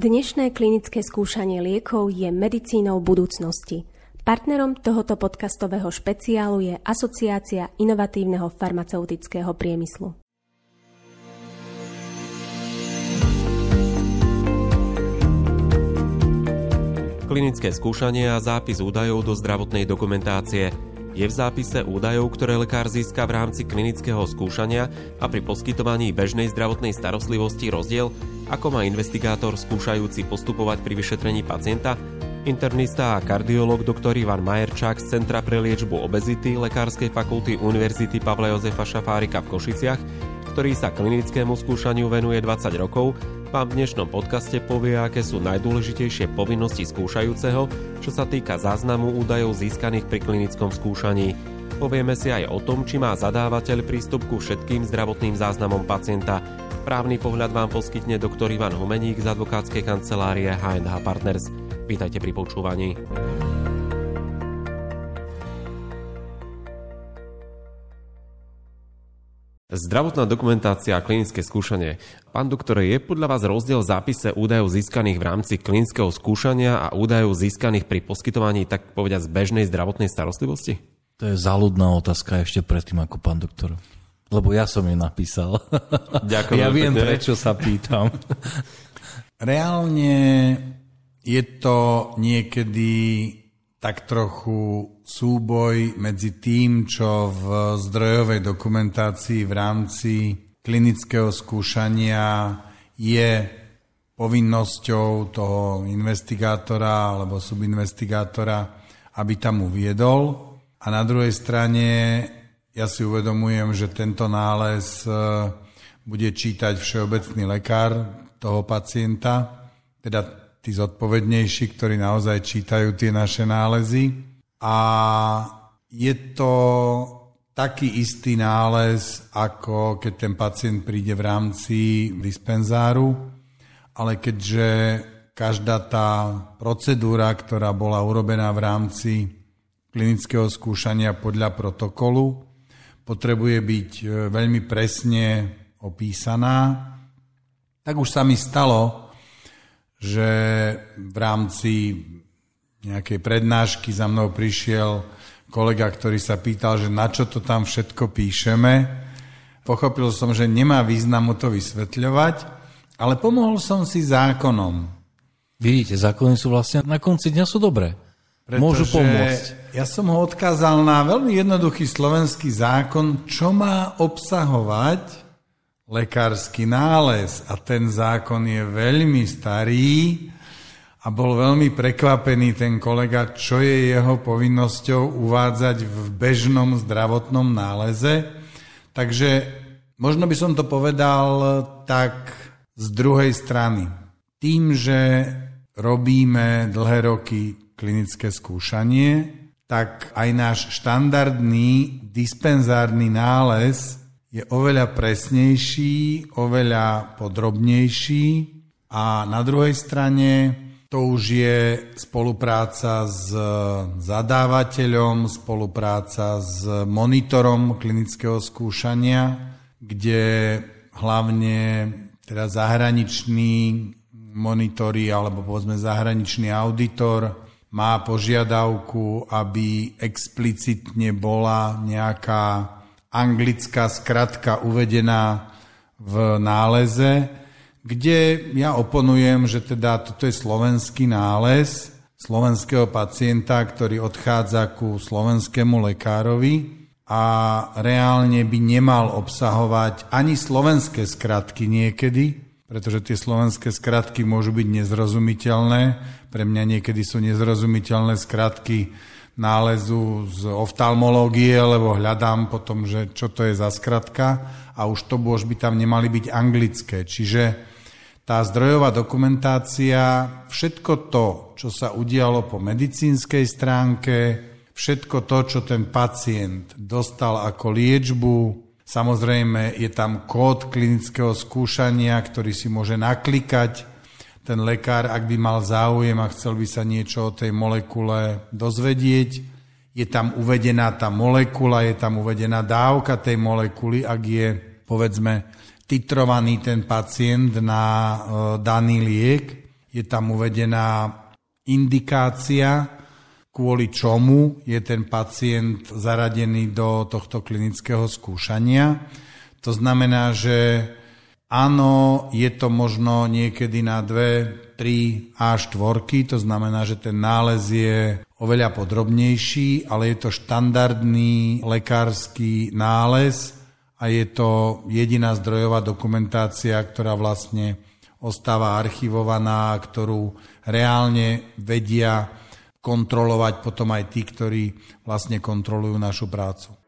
Dnešné klinické skúšanie liekov je medicínou budúcnosti. Partnerom tohoto podcastového špeciálu je Asociácia inovatívneho farmaceutického priemyslu. Klinické skúšanie a zápis údajov do zdravotnej dokumentácie – je v zápise údajov, ktoré lekár získa v rámci klinického skúšania a pri poskytovaní bežnej zdravotnej starostlivosti rozdiel, ako má investigátor skúšajúci postupovať pri vyšetrení pacienta, internista a kardiolog dr. Ivan Majerčák z Centra pre liečbu obezity Lekárskej fakulty Univerzity Pavla Jozefa Šafárika v Košiciach, ktorý sa klinickému skúšaniu venuje 20 rokov, vám v dnešnom podcaste povie, aké sú najdôležitejšie povinnosti skúšajúceho, čo sa týka záznamu údajov získaných pri klinickom skúšaní. Povieme si aj o tom, či má zadávateľ prístup ku všetkým zdravotným záznamom pacienta. Právny pohľad vám poskytne doktor Ivan Humeník z advokátskej kancelárie H&H Partners. Vítajte pri počúvaní. Zdravotná dokumentácia a klinické skúšanie. Pán doktor, je podľa vás rozdiel v zápise údajov získaných v rámci klinického skúšania a údajov získaných pri poskytovaní, tak povediať, bežnej zdravotnej starostlivosti? To je záľudná otázka ešte predtým ako pán doktor. Lebo ja som ju napísal. Ďakujem. ja viem, pekne. prečo sa pýtam. Reálne je to niekedy tak trochu súboj medzi tým, čo v zdrojovej dokumentácii v rámci klinického skúšania je povinnosťou toho investigátora alebo subinvestigátora, aby tam uviedol. A na druhej strane ja si uvedomujem, že tento nález e, bude čítať všeobecný lekár toho pacienta, teda tí zodpovednejší, ktorí naozaj čítajú tie naše nálezy. A je to taký istý nález, ako keď ten pacient príde v rámci dispenzáru, ale keďže každá tá procedúra, ktorá bola urobená v rámci klinického skúšania podľa protokolu, potrebuje byť e, veľmi presne opísaná, tak už sa mi stalo, že v rámci nejakej prednášky za mnou prišiel kolega, ktorý sa pýtal, že na čo to tam všetko píšeme. Pochopil som, že nemá význam mu to vysvetľovať, ale pomohol som si zákonom. Vidíte, zákony sú vlastne na konci dňa sú dobré. Pretože Môžu pomôcť. Ja som ho odkázal na veľmi jednoduchý slovenský zákon, čo má obsahovať lekársky nález a ten zákon je veľmi starý a bol veľmi prekvapený ten kolega, čo je jeho povinnosťou uvádzať v bežnom zdravotnom náleze. Takže možno by som to povedal tak z druhej strany. Tým, že robíme dlhé roky klinické skúšanie, tak aj náš štandardný dispenzárny nález je oveľa presnejší, oveľa podrobnejší. A na druhej strane to už je spolupráca s zadávateľom, spolupráca s monitorom klinického skúšania, kde hlavne teda zahraničný monitori alebo povedzme zahraničný auditor má požiadavku, aby explicitne bola nejaká anglická skratka uvedená v náleze, kde ja oponujem, že teda toto je slovenský nález slovenského pacienta, ktorý odchádza ku slovenskému lekárovi a reálne by nemal obsahovať ani slovenské skratky niekedy, pretože tie slovenské skratky môžu byť nezrozumiteľné. Pre mňa niekedy sú nezrozumiteľné skratky nálezu z oftalmológie, lebo hľadám potom, že čo to je za skratka a už to už by tam nemali byť anglické. Čiže tá zdrojová dokumentácia, všetko to, čo sa udialo po medicínskej stránke, všetko to, čo ten pacient dostal ako liečbu, samozrejme je tam kód klinického skúšania, ktorý si môže naklikať ten lekár, ak by mal záujem a chcel by sa niečo o tej molekule dozvedieť, je tam uvedená tá molekula, je tam uvedená dávka tej molekuly, ak je, povedzme, titrovaný ten pacient na e, daný liek. je tam uvedená indikácia, kvôli čomu je ten pacient zaradený do tohto klinického skúšania. To znamená, že áno, je to možno niekedy na dve, tri a štvorky, to znamená, že ten nález je oveľa podrobnejší, ale je to štandardný lekársky nález a je to jediná zdrojová dokumentácia, ktorá vlastne ostáva archivovaná, ktorú reálne vedia kontrolovať potom aj tí, ktorí vlastne kontrolujú našu prácu.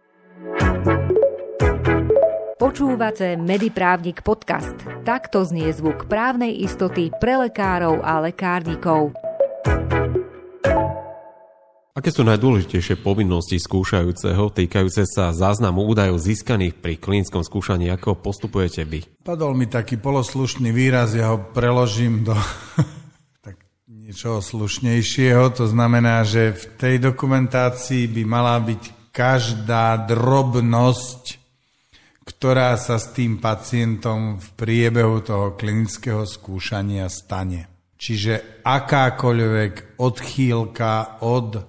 Počúvate Mediprávnik podcast. Takto znie zvuk právnej istoty pre lekárov a lekárnikov. Aké sú najdôležitejšie povinnosti skúšajúceho týkajúce sa záznamu údajov získaných pri klinickom skúšaní? Ako postupujete vy? Padol mi taký poloslušný výraz, ja ho preložím do tak niečoho slušnejšieho. To znamená, že v tej dokumentácii by mala byť každá drobnosť, ktorá sa s tým pacientom v priebehu toho klinického skúšania stane. Čiže akákoľvek odchýlka od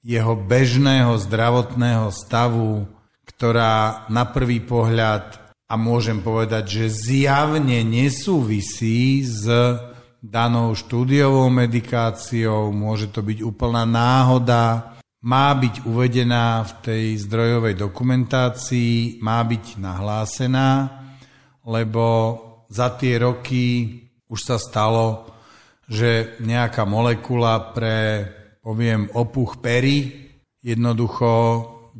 jeho bežného zdravotného stavu, ktorá na prvý pohľad, a môžem povedať, že zjavne nesúvisí s danou štúdiovou medikáciou, môže to byť úplná náhoda, má byť uvedená v tej zdrojovej dokumentácii, má byť nahlásená, lebo za tie roky už sa stalo, že nejaká molekula pre poviem, opuch pery, jednoducho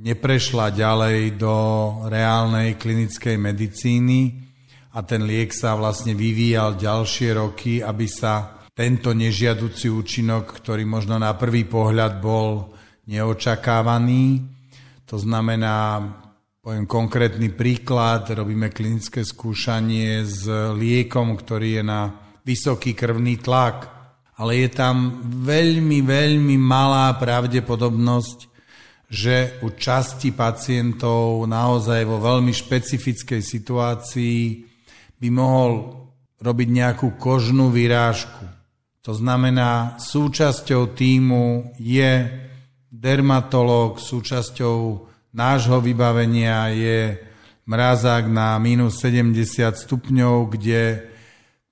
neprešla ďalej do reálnej klinickej medicíny a ten liek sa vlastne vyvíjal ďalšie roky, aby sa tento nežiaducí účinok, ktorý možno na prvý pohľad bol neočakávaný, to znamená, poviem konkrétny príklad, robíme klinické skúšanie s liekom, ktorý je na vysoký krvný tlak ale je tam veľmi, veľmi malá pravdepodobnosť, že u časti pacientov naozaj vo veľmi špecifickej situácii by mohol robiť nejakú kožnú vyrážku. To znamená, súčasťou týmu je dermatolog, súčasťou nášho vybavenia je mrazák na minus 70 stupňov, kde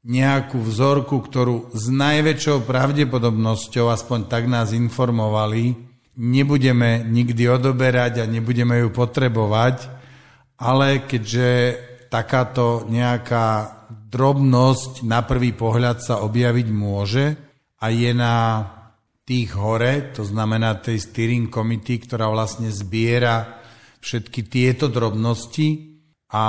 nejakú vzorku, ktorú s najväčšou pravdepodobnosťou, aspoň tak nás informovali, nebudeme nikdy odoberať a nebudeme ju potrebovať, ale keďže takáto nejaká drobnosť na prvý pohľad sa objaviť môže a je na tých hore, to znamená tej steering committee, ktorá vlastne zbiera všetky tieto drobnosti a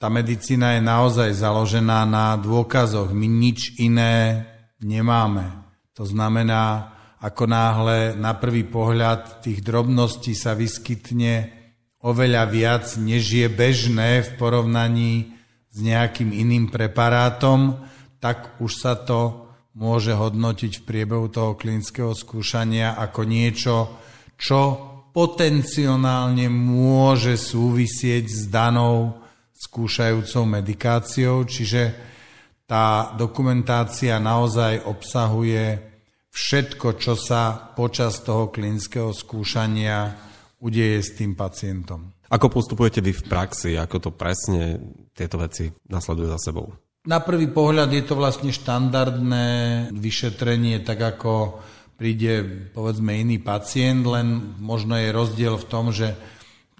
tá medicína je naozaj založená na dôkazoch. My nič iné nemáme. To znamená, ako náhle na prvý pohľad tých drobností sa vyskytne oveľa viac, než je bežné v porovnaní s nejakým iným preparátom, tak už sa to môže hodnotiť v priebehu toho klinického skúšania ako niečo, čo potenciálne môže súvisieť s danou skúšajúcou medikáciou, čiže tá dokumentácia naozaj obsahuje všetko, čo sa počas toho klinického skúšania udeje s tým pacientom. Ako postupujete vy v praxi? Ako to presne tieto veci nasledujú za sebou? Na prvý pohľad je to vlastne štandardné vyšetrenie, tak ako príde povedzme iný pacient, len možno je rozdiel v tom, že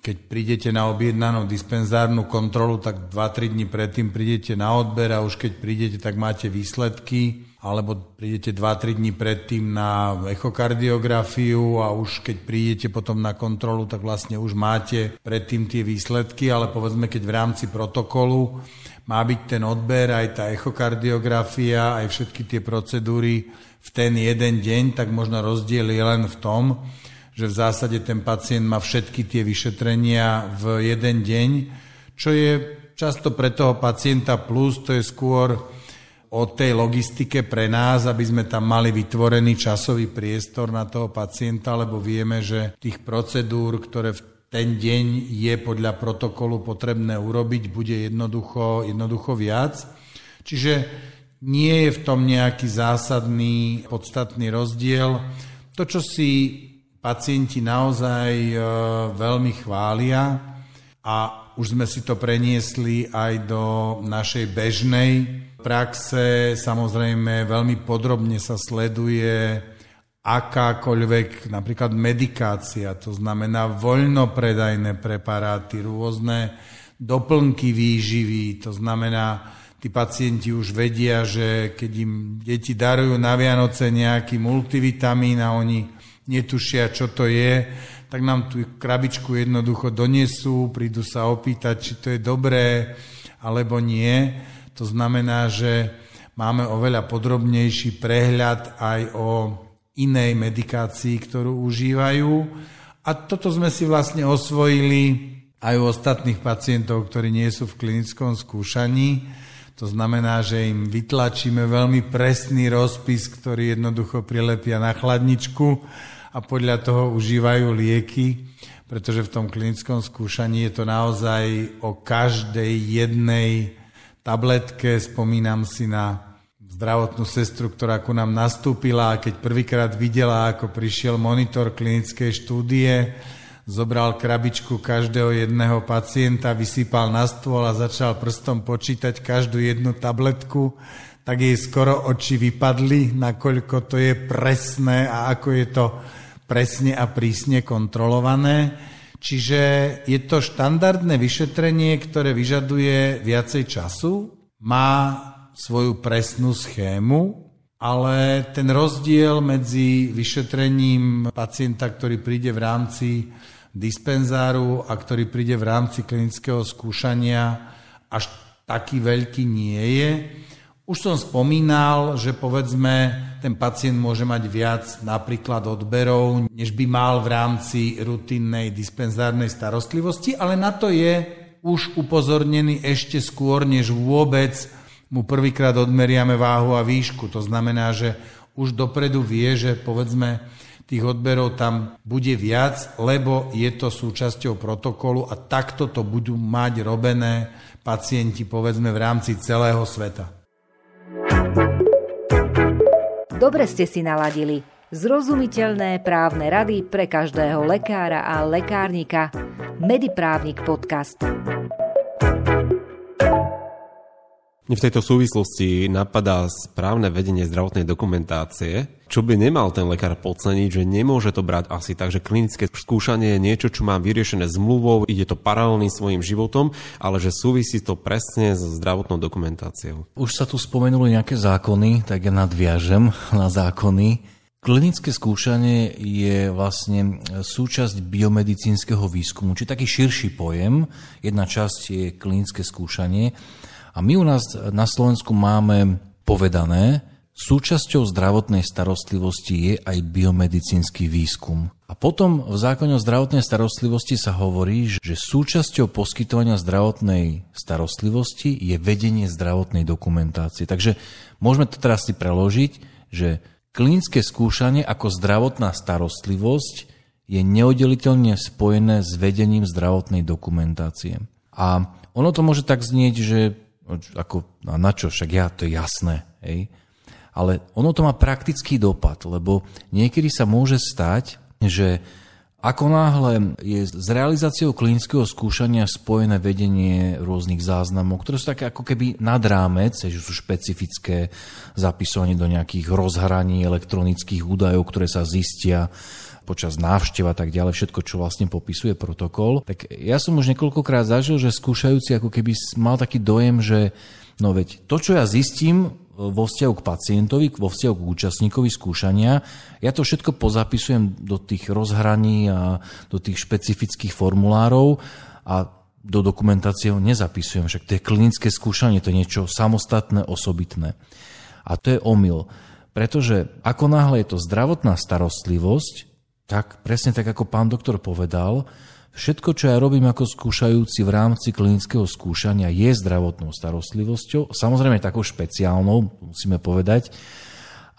keď prídete na objednanú dispenzárnu kontrolu, tak 2-3 dní predtým prídete na odber a už keď prídete, tak máte výsledky, alebo prídete 2-3 dní predtým na echokardiografiu a už keď prídete potom na kontrolu, tak vlastne už máte predtým tie výsledky, ale povedzme, keď v rámci protokolu má byť ten odber, aj tá echokardiografia, aj všetky tie procedúry v ten jeden deň, tak možno rozdiel je len v tom, že v zásade ten pacient má všetky tie vyšetrenia v jeden deň, čo je často pre toho pacienta plus, to je skôr o tej logistike pre nás, aby sme tam mali vytvorený časový priestor na toho pacienta, lebo vieme, že tých procedúr, ktoré v ten deň je podľa protokolu potrebné urobiť, bude jednoducho, jednoducho viac. Čiže nie je v tom nejaký zásadný, podstatný rozdiel. To, čo si pacienti naozaj e, veľmi chvália a už sme si to preniesli aj do našej bežnej praxe. Samozrejme, veľmi podrobne sa sleduje akákoľvek napríklad medikácia, to znamená voľnopredajné preparáty, rôzne doplnky výživy, to znamená, tí pacienti už vedia, že keď im deti darujú na Vianoce nejaký multivitamín a oni netušia, čo to je, tak nám tú krabičku jednoducho donesú, prídu sa opýtať, či to je dobré alebo nie. To znamená, že máme oveľa podrobnejší prehľad aj o inej medikácii, ktorú užívajú. A toto sme si vlastne osvojili aj u ostatných pacientov, ktorí nie sú v klinickom skúšaní. To znamená, že im vytlačíme veľmi presný rozpis, ktorý jednoducho prilepia na chladničku a podľa toho užívajú lieky, pretože v tom klinickom skúšaní je to naozaj o každej jednej tabletke. Spomínam si na zdravotnú sestru, ktorá ku nám nastúpila a keď prvýkrát videla, ako prišiel monitor klinickej štúdie, zobral krabičku každého jedného pacienta, vysypal na stôl a začal prstom počítať každú jednu tabletku, tak jej skoro oči vypadli, nakoľko to je presné a ako je to presne a prísne kontrolované. Čiže je to štandardné vyšetrenie, ktoré vyžaduje viacej času, má svoju presnú schému, ale ten rozdiel medzi vyšetrením pacienta, ktorý príde v rámci dispenzáru a ktorý príde v rámci klinického skúšania, až taký veľký nie je. Už som spomínal, že povedzme, ten pacient môže mať viac napríklad odberov, než by mal v rámci rutinnej dispenzárnej starostlivosti, ale na to je už upozornený ešte skôr, než vôbec mu prvýkrát odmeriame váhu a výšku. To znamená, že už dopredu vie, že povedzme tých odberov tam bude viac, lebo je to súčasťou protokolu a takto to budú mať robené pacienti povedzme v rámci celého sveta. Dobre ste si naladili. Zrozumiteľné právne rady pre každého lekára a lekárnika. Mediprávnik podcast. Mne v tejto súvislosti napadá správne vedenie zdravotnej dokumentácie, čo by nemal ten lekár podceniť, že nemôže to brať asi tak, že klinické skúšanie je niečo, čo má vyriešené zmluvou, ide to paralelným svojim životom, ale že súvisí to presne s zdravotnou dokumentáciou. Už sa tu spomenuli nejaké zákony, tak ja nadviažem na zákony. Klinické skúšanie je vlastne súčasť biomedicínskeho výskumu, či taký širší pojem. Jedna časť je klinické skúšanie a my u nás na Slovensku máme povedané, súčasťou zdravotnej starostlivosti je aj biomedicínsky výskum. A potom v zákone o zdravotnej starostlivosti sa hovorí, že súčasťou poskytovania zdravotnej starostlivosti je vedenie zdravotnej dokumentácie. Takže môžeme to teraz si preložiť, že klinické skúšanie ako zdravotná starostlivosť je neoddeliteľne spojené s vedením zdravotnej dokumentácie. A ono to môže tak znieť, že ako, a na čo, však ja, to je jasné. Hej? Ale ono to má praktický dopad, lebo niekedy sa môže stať, že ako náhle je s realizáciou klinického skúšania spojené vedenie rôznych záznamov, ktoré sú také ako keby nad rámec, že sú špecifické zapisovanie do nejakých rozhraní elektronických údajov, ktoré sa zistia počas návštev a tak ďalej, všetko, čo vlastne popisuje protokol. Tak ja som už niekoľkokrát zažil, že skúšajúci ako keby mal taký dojem, že no veď to, čo ja zistím, vo vzťahu k pacientovi, vo vzťahu k účastníkovi skúšania. Ja to všetko pozapisujem do tých rozhraní a do tých špecifických formulárov a do dokumentácie ho nezapisujem. Však to je klinické skúšanie, to je niečo samostatné, osobitné. A to je omyl. Pretože ako náhle je to zdravotná starostlivosť, tak presne tak, ako pán doktor povedal, Všetko, čo ja robím ako skúšajúci v rámci klinického skúšania, je zdravotnou starostlivosťou, samozrejme takou špeciálnou, musíme povedať.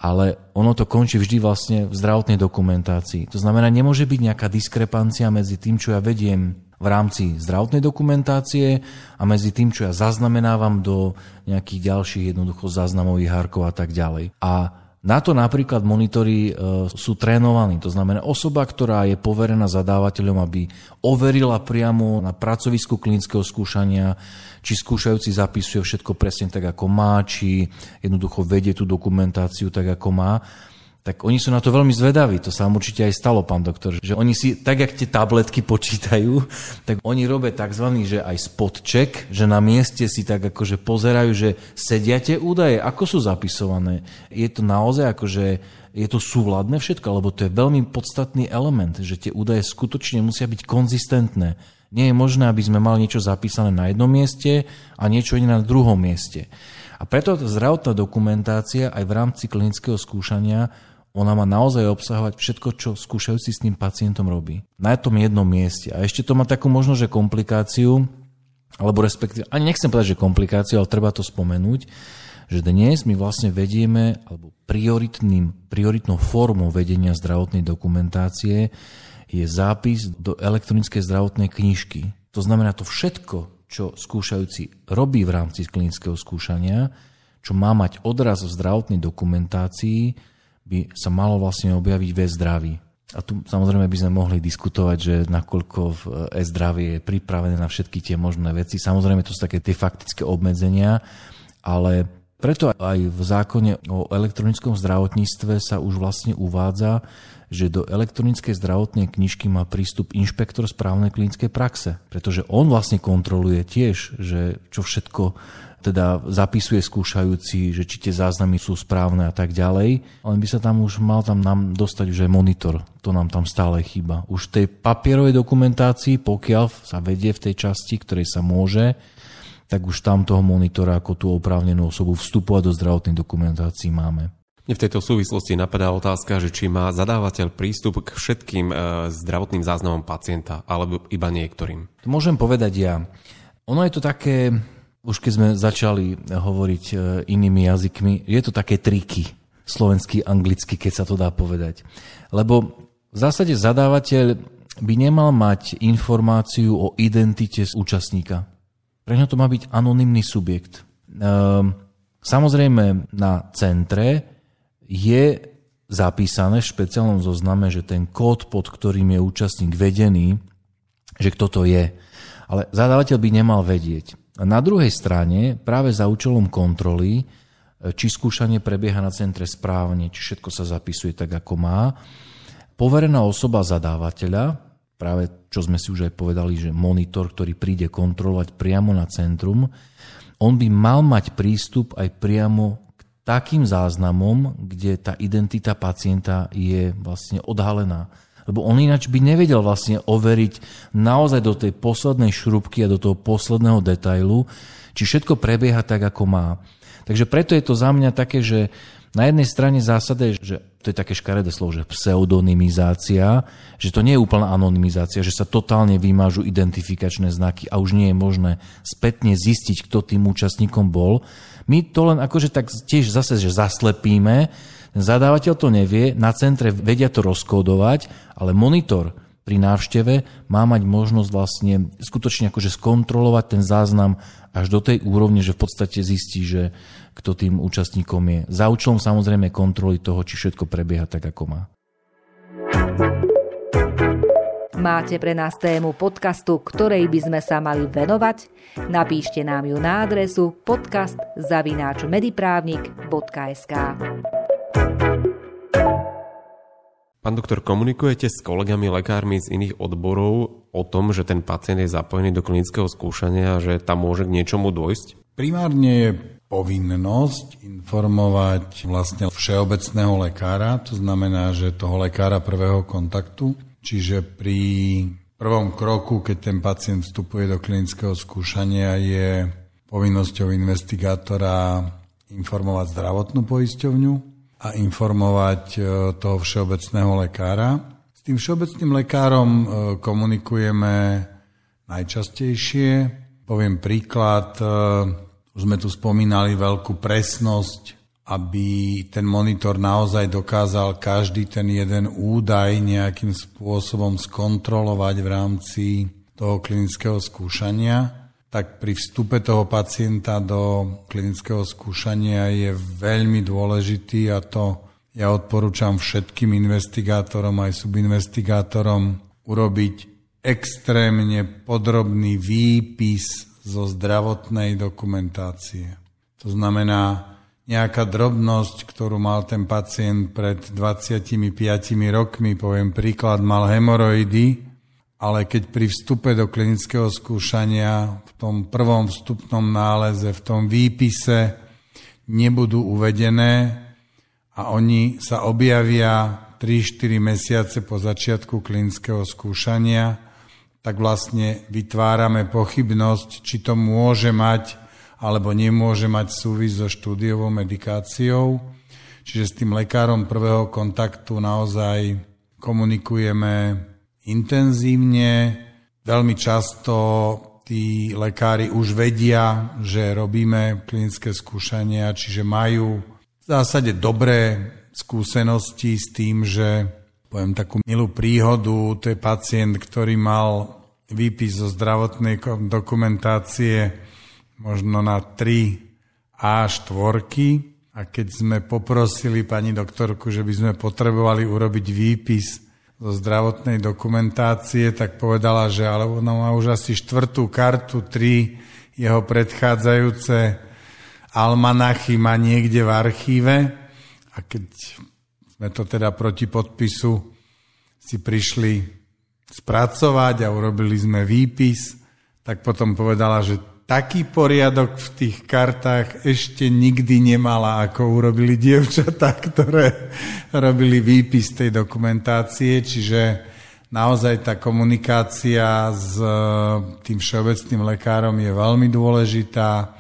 ale ono to končí vždy vlastne v zdravotnej dokumentácii. To znamená, nemôže byť nejaká diskrepancia medzi tým, čo ja vediem v rámci zdravotnej dokumentácie a medzi tým, čo ja zaznamenávam do nejakých ďalších jednoducho záznamových hárkov a tak ďalej. A na to napríklad monitory e, sú trénovaní. To znamená osoba, ktorá je poverená zadávateľom, aby overila priamo na pracovisku klinického skúšania, či skúšajúci zapisuje všetko presne tak, ako má, či jednoducho vedie tú dokumentáciu tak, ako má tak oni sú na to veľmi zvedaví. To sa vám určite aj stalo, pán doktor. Že oni si, tak jak tie tabletky počítajú, tak oni robia tzv. že aj spot check, že na mieste si tak akože pozerajú, že sedia tie údaje, ako sú zapisované. Je to naozaj akože je to súvladné všetko, lebo to je veľmi podstatný element, že tie údaje skutočne musia byť konzistentné. Nie je možné, aby sme mali niečo zapísané na jednom mieste a niečo iné na druhom mieste. A preto zdravotná dokumentácia aj v rámci klinického skúšania ona má naozaj obsahovať všetko, čo skúšajúci s tým pacientom robí. Na tom jednom mieste. A ešte to má takú možnosť, že komplikáciu, alebo respektíve, ani nechcem povedať, že komplikáciu, ale treba to spomenúť, že dnes my vlastne vedieme, alebo prioritným, prioritnou formou vedenia zdravotnej dokumentácie je zápis do elektronickej zdravotnej knižky. To znamená to všetko, čo skúšajúci robí v rámci klinického skúšania, čo má mať odraz v zdravotnej dokumentácii, by sa malo vlastne objaviť v e-zdraví. A tu samozrejme by sme mohli diskutovať, že nakoľko v e-zdraví je pripravené na všetky tie možné veci. Samozrejme to sú také tie faktické obmedzenia, ale preto aj v zákone o elektronickom zdravotníctve sa už vlastne uvádza, že do elektronickej zdravotnej knižky má prístup inšpektor správnej klinickej praxe, pretože on vlastne kontroluje tiež, že čo všetko teda zapisuje skúšajúci, že či tie záznamy sú správne a tak ďalej. Len by sa tam už mal tam nám dostať aj monitor. To nám tam stále chýba. Už v tej papierovej dokumentácii, pokiaľ sa vedie v tej časti, ktorej sa môže, tak už tam toho monitora ako tú oprávnenú osobu vstupovať do zdravotnej dokumentácii máme. Mne v tejto súvislosti napadá otázka, že či má zadávateľ prístup k všetkým e, zdravotným záznamom pacienta, alebo iba niektorým. To môžem povedať ja. Ono je to také, už keď sme začali hovoriť e, inými jazykmi, je to také triky, slovenský, anglicky, keď sa to dá povedať. Lebo v zásade zadávateľ by nemal mať informáciu o identite z účastníka. Pre ňo to má byť anonymný subjekt. Ehm, samozrejme na centre je zapísané v špeciálnom zozname, že ten kód, pod ktorým je účastník vedený, že kto to je. Ale zadávateľ by nemal vedieť. A na druhej strane, práve za účelom kontroly, e, či skúšanie prebieha na centre správne, či všetko sa zapisuje tak, ako má, poverená osoba zadávateľa, práve čo sme si už aj povedali, že monitor, ktorý príde kontrolovať priamo na centrum, on by mal mať prístup aj priamo k takým záznamom, kde tá identita pacienta je vlastne odhalená lebo on ináč by nevedel vlastne overiť naozaj do tej poslednej šrubky a do toho posledného detailu, či všetko prebieha tak, ako má. Takže preto je to za mňa také, že na jednej strane zásada je, že to je také škaredé slovo, že pseudonymizácia, že to nie je úplná anonymizácia, že sa totálne vymážu identifikačné znaky a už nie je možné spätne zistiť, kto tým účastníkom bol. My to len akože tak tiež zase, že zaslepíme, zadávateľ to nevie, na centre vedia to rozkódovať, ale monitor pri návšteve má mať možnosť vlastne skutočne akože skontrolovať ten záznam až do tej úrovne, že v podstate zistí, že kto tým účastníkom je. Za účelom samozrejme kontroly toho, či všetko prebieha tak, ako má. Máte pre nás tému podcastu, ktorej by sme sa mali venovať? Napíšte nám ju na adresu podcast.mediprávnik.sk Pán doktor, komunikujete s kolegami lekármi z iných odborov o tom, že ten pacient je zapojený do klinického skúšania a že tam môže k niečomu dôjsť? Primárne je povinnosť informovať vlastne všeobecného lekára, to znamená, že toho lekára prvého kontaktu, čiže pri prvom kroku, keď ten pacient vstupuje do klinického skúšania, je povinnosťou investigátora informovať zdravotnú poisťovňu, a informovať e, toho všeobecného lekára. S tým všeobecným lekárom e, komunikujeme najčastejšie. Poviem príklad, e, už sme tu spomínali veľkú presnosť aby ten monitor naozaj dokázal každý ten jeden údaj nejakým spôsobom skontrolovať v rámci toho klinického skúšania, tak pri vstupe toho pacienta do klinického skúšania je veľmi dôležitý a to ja odporúčam všetkým investigátorom aj subinvestigátorom urobiť extrémne podrobný výpis zo zdravotnej dokumentácie. To znamená, nejaká drobnosť, ktorú mal ten pacient pred 25 rokmi, poviem príklad, mal hemoroidy, ale keď pri vstupe do klinického skúšania v tom prvom vstupnom náleze, v tom výpise nebudú uvedené a oni sa objavia 3-4 mesiace po začiatku klinického skúšania, tak vlastne vytvárame pochybnosť, či to môže mať alebo nemôže mať súvis so štúdiovou medikáciou. Čiže s tým lekárom prvého kontaktu naozaj komunikujeme intenzívne. Veľmi často tí lekári už vedia, že robíme klinické skúšania, čiže majú v zásade dobré skúsenosti s tým, že poviem takú milú príhodu, to je pacient, ktorý mal výpis zo zdravotnej dokumentácie možno na 3 A4 a keď sme poprosili pani doktorku, že by sme potrebovali urobiť výpis zo zdravotnej dokumentácie, tak povedala, že ale ona má už asi štvrtú kartu, tri jeho predchádzajúce almanachy má niekde v archíve. A keď sme to teda proti podpisu si prišli spracovať a urobili sme výpis, tak potom povedala, že taký poriadok v tých kartách ešte nikdy nemala, ako urobili dievčatá, ktoré robili výpis tej dokumentácie, čiže naozaj tá komunikácia s e, tým všeobecným lekárom je veľmi dôležitá.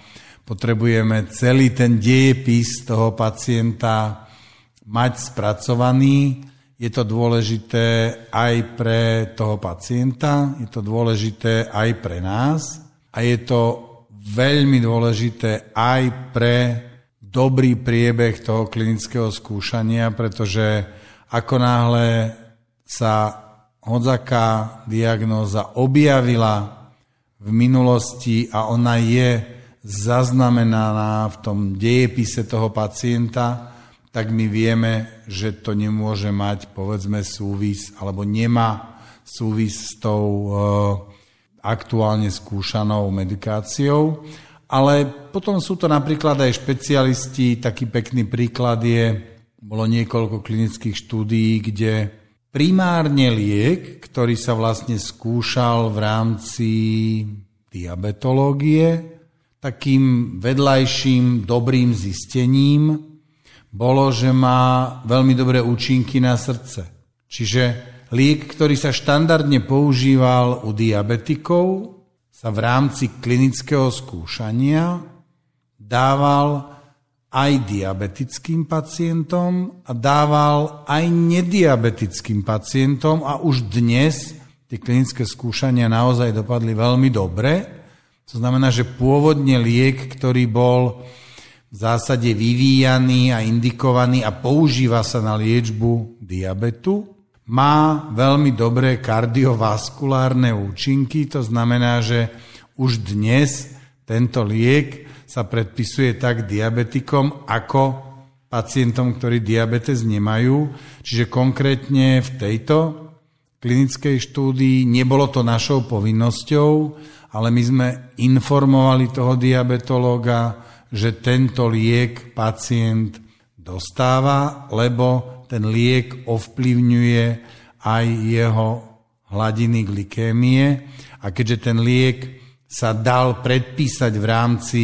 Potrebujeme celý ten dejepis toho pacienta mať spracovaný. Je to dôležité aj pre toho pacienta, je to dôležité aj pre nás, a je to veľmi dôležité aj pre dobrý priebeh toho klinického skúšania, pretože ako náhle sa hodzaká diagnóza objavila v minulosti a ona je zaznamenaná v tom dejepise toho pacienta, tak my vieme, že to nemôže mať, povedzme, súvis, alebo nemá súvis s tou uh, aktuálne skúšanou medikáciou, ale potom sú to napríklad aj špecialisti, taký pekný príklad je, bolo niekoľko klinických štúdií, kde primárne liek, ktorý sa vlastne skúšal v rámci diabetológie, takým vedľajším dobrým zistením bolo, že má veľmi dobré účinky na srdce. Čiže Liek, ktorý sa štandardne používal u diabetikov, sa v rámci klinického skúšania dával aj diabetickým pacientom a dával aj nediabetickým pacientom a už dnes tie klinické skúšania naozaj dopadli veľmi dobre. To znamená, že pôvodne liek, ktorý bol v zásade vyvíjaný a indikovaný a používa sa na liečbu diabetu, má veľmi dobré kardiovaskulárne účinky, to znamená, že už dnes tento liek sa predpisuje tak diabetikom ako pacientom, ktorí diabetes nemajú. Čiže konkrétne v tejto klinickej štúdii nebolo to našou povinnosťou, ale my sme informovali toho diabetológa, že tento liek pacient dostáva, lebo ten liek ovplyvňuje aj jeho hladiny glikémie a keďže ten liek sa dal predpísať v rámci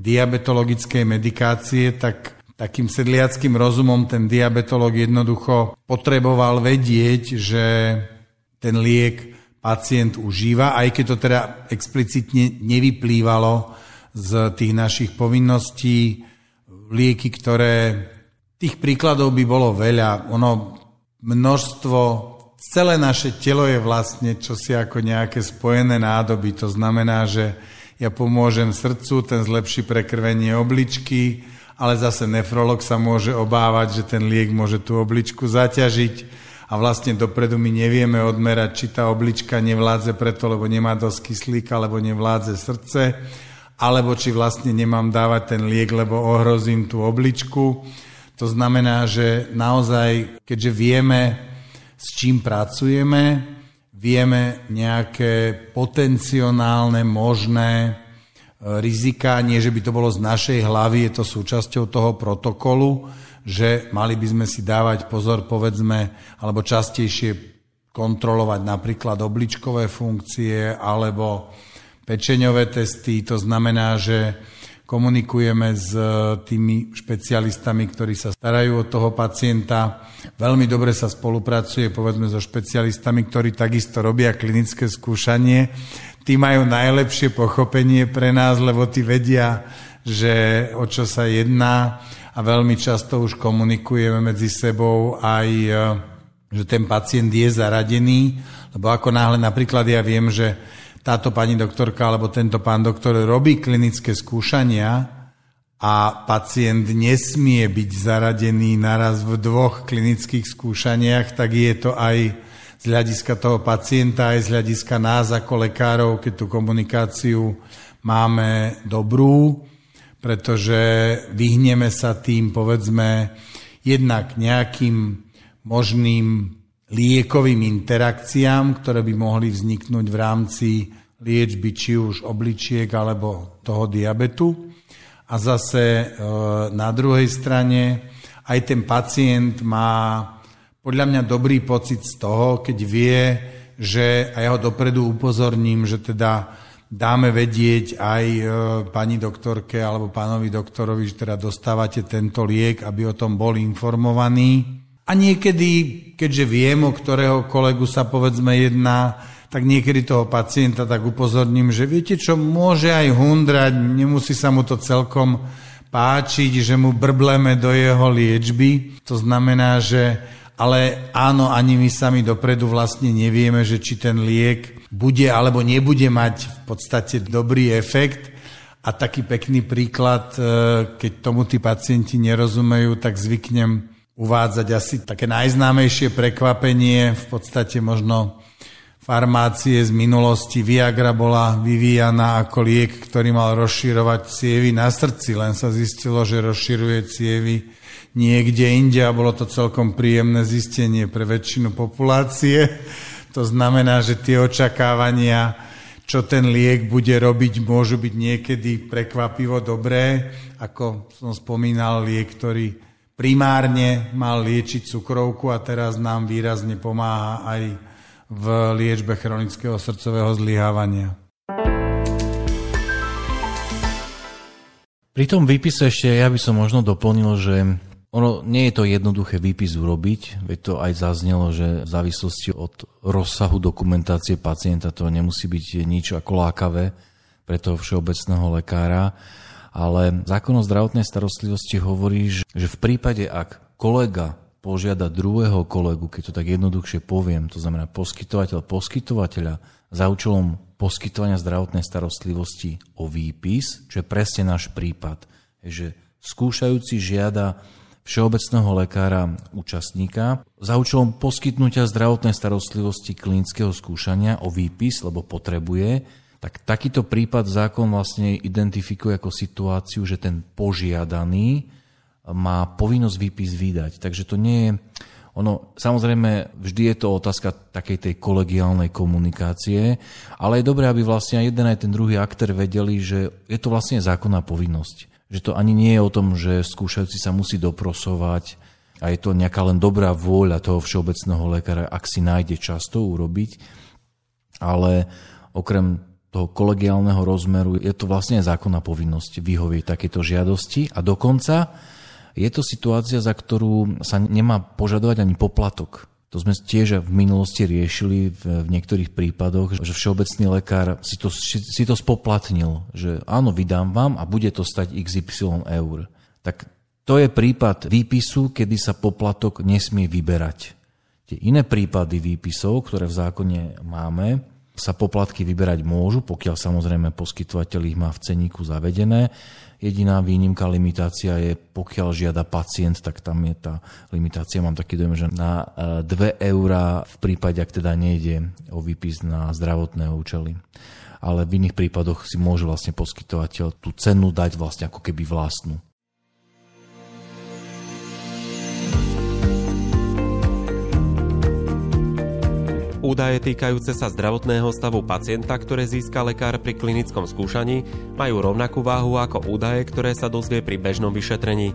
diabetologickej medikácie, tak takým sedliackým rozumom ten diabetolog jednoducho potreboval vedieť, že ten liek pacient užíva, aj keď to teda explicitne nevyplývalo z tých našich povinností, lieky, ktoré Tých príkladov by bolo veľa. Ono množstvo, celé naše telo je vlastne čosi ako nejaké spojené nádoby. To znamená, že ja pomôžem srdcu, ten zlepší prekrvenie obličky ale zase nefrolog sa môže obávať, že ten liek môže tú obličku zaťažiť a vlastne dopredu my nevieme odmerať, či tá oblička nevládze preto, lebo nemá dosť kyslíka, alebo nevládze srdce, alebo či vlastne nemám dávať ten liek, lebo ohrozím tú obličku. To znamená, že naozaj, keďže vieme, s čím pracujeme, vieme nejaké potenciálne možné e, rizika, nie že by to bolo z našej hlavy, je to súčasťou toho protokolu, že mali by sme si dávať pozor, povedzme, alebo častejšie kontrolovať napríklad obličkové funkcie alebo pečeňové testy. To znamená, že komunikujeme s e, tými špecialistami, ktorí sa starajú o toho pacienta. Veľmi dobre sa spolupracuje, povedzme, so špecialistami, ktorí takisto robia klinické skúšanie. Tí majú najlepšie pochopenie pre nás, lebo tí vedia, že o čo sa jedná a veľmi často už komunikujeme medzi sebou aj, e, že ten pacient je zaradený, lebo ako náhle napríklad ja viem, že táto pani doktorka alebo tento pán doktor robí klinické skúšania a pacient nesmie byť zaradený naraz v dvoch klinických skúšaniach, tak je to aj z hľadiska toho pacienta, aj z hľadiska nás ako lekárov, keď tú komunikáciu máme dobrú, pretože vyhneme sa tým, povedzme, jednak nejakým možným liekovým interakciám, ktoré by mohli vzniknúť v rámci liečby či už obličiek alebo toho diabetu. A zase e, na druhej strane aj ten pacient má podľa mňa dobrý pocit z toho, keď vie, že, a ja ho dopredu upozorním, že teda dáme vedieť aj e, pani doktorke alebo pánovi doktorovi, že teda dostávate tento liek, aby o tom bol informovaní. A niekedy, keďže viem, o ktorého kolegu sa povedzme jedná, tak niekedy toho pacienta tak upozorním, že viete čo, môže aj hundrať, nemusí sa mu to celkom páčiť, že mu brbleme do jeho liečby. To znamená, že ale áno, ani my sami dopredu vlastne nevieme, že či ten liek bude alebo nebude mať v podstate dobrý efekt. A taký pekný príklad, e, keď tomu tí pacienti nerozumejú, tak zvyknem uvádzať asi také najznámejšie prekvapenie, v podstate možno farmácie z minulosti. Viagra bola vyvíjana ako liek, ktorý mal rozširovať cievy na srdci, len sa zistilo, že rozširuje cievy niekde inde a bolo to celkom príjemné zistenie pre väčšinu populácie. To znamená, že tie očakávania, čo ten liek bude robiť, môžu byť niekedy prekvapivo dobré. Ako som spomínal, liek, ktorý primárne mal liečiť cukrovku a teraz nám výrazne pomáha aj v liečbe chronického srdcového zlyhávania. Pri tom výpise ešte ja by som možno doplnil, že ono nie je to jednoduché výpis urobiť, veď to aj zaznelo, že v závislosti od rozsahu dokumentácie pacienta to nemusí byť nič ako lákavé pre toho všeobecného lekára ale zákon o zdravotnej starostlivosti hovorí, že v prípade, ak kolega požiada druhého kolegu, keď to tak jednoduchšie poviem, to znamená poskytovateľ poskytovateľa za účelom poskytovania zdravotnej starostlivosti o výpis, čo je presne náš prípad, že skúšajúci žiada všeobecného lekára účastníka za účelom poskytnutia zdravotnej starostlivosti klinického skúšania o výpis, lebo potrebuje, tak takýto prípad zákon vlastne identifikuje ako situáciu, že ten požiadaný má povinnosť výpis vydať. Takže to nie je... Ono, samozrejme, vždy je to otázka takej tej kolegiálnej komunikácie, ale je dobré, aby vlastne aj jeden aj ten druhý aktér vedeli, že je to vlastne zákonná povinnosť. Že to ani nie je o tom, že skúšajúci sa musí doprosovať a je to nejaká len dobrá vôľa toho všeobecného lekára, ak si nájde čas to urobiť, ale okrem toho kolegiálneho rozmeru, je to vlastne zákonná povinnosť vyhovieť takéto žiadosti a dokonca je to situácia, za ktorú sa nemá požadovať ani poplatok. To sme tiež v minulosti riešili v, niektorých prípadoch, že všeobecný lekár si to, si to spoplatnil, že áno, vydám vám a bude to stať XY eur. Tak to je prípad výpisu, kedy sa poplatok nesmie vyberať. Tie iné prípady výpisov, ktoré v zákone máme, sa poplatky vyberať môžu, pokiaľ samozrejme poskytovateľ ich má v ceníku zavedené. Jediná výnimka, limitácia je, pokiaľ žiada pacient, tak tam je tá limitácia, mám taký dojem, že na 2 e, eurá v prípade, ak teda nejde o výpis na zdravotné účely ale v iných prípadoch si môže vlastne poskytovateľ tú cenu dať vlastne ako keby vlastnú. Údaje týkajúce sa zdravotného stavu pacienta, ktoré získa lekár pri klinickom skúšaní, majú rovnakú váhu ako údaje, ktoré sa dozvie pri bežnom vyšetrení.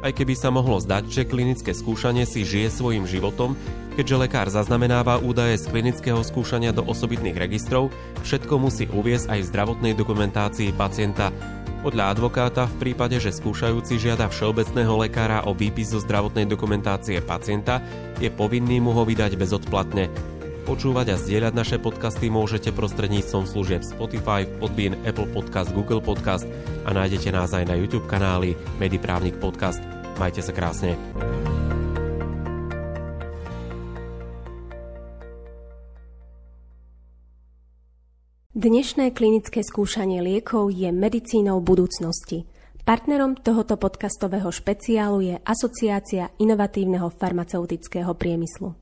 Aj keby sa mohlo zdať, že klinické skúšanie si žije svojim životom, keďže lekár zaznamenáva údaje z klinického skúšania do osobitných registrov, všetko musí uviesť aj v zdravotnej dokumentácii pacienta. Podľa advokáta v prípade, že skúšajúci žiada všeobecného lekára o výpis zo zdravotnej dokumentácie pacienta, je povinný mu ho vydať bezodplatne. Počúvať a zdieľať naše podcasty môžete prostredníctvom služieb Spotify, Podbean, Apple Podcast, Google Podcast a nájdete nás aj na YouTube kanáli Mediprávnik Podcast. Majte sa krásne. Dnešné klinické skúšanie liekov je medicínou budúcnosti. Partnerom tohoto podcastového špeciálu je Asociácia inovatívneho farmaceutického priemyslu.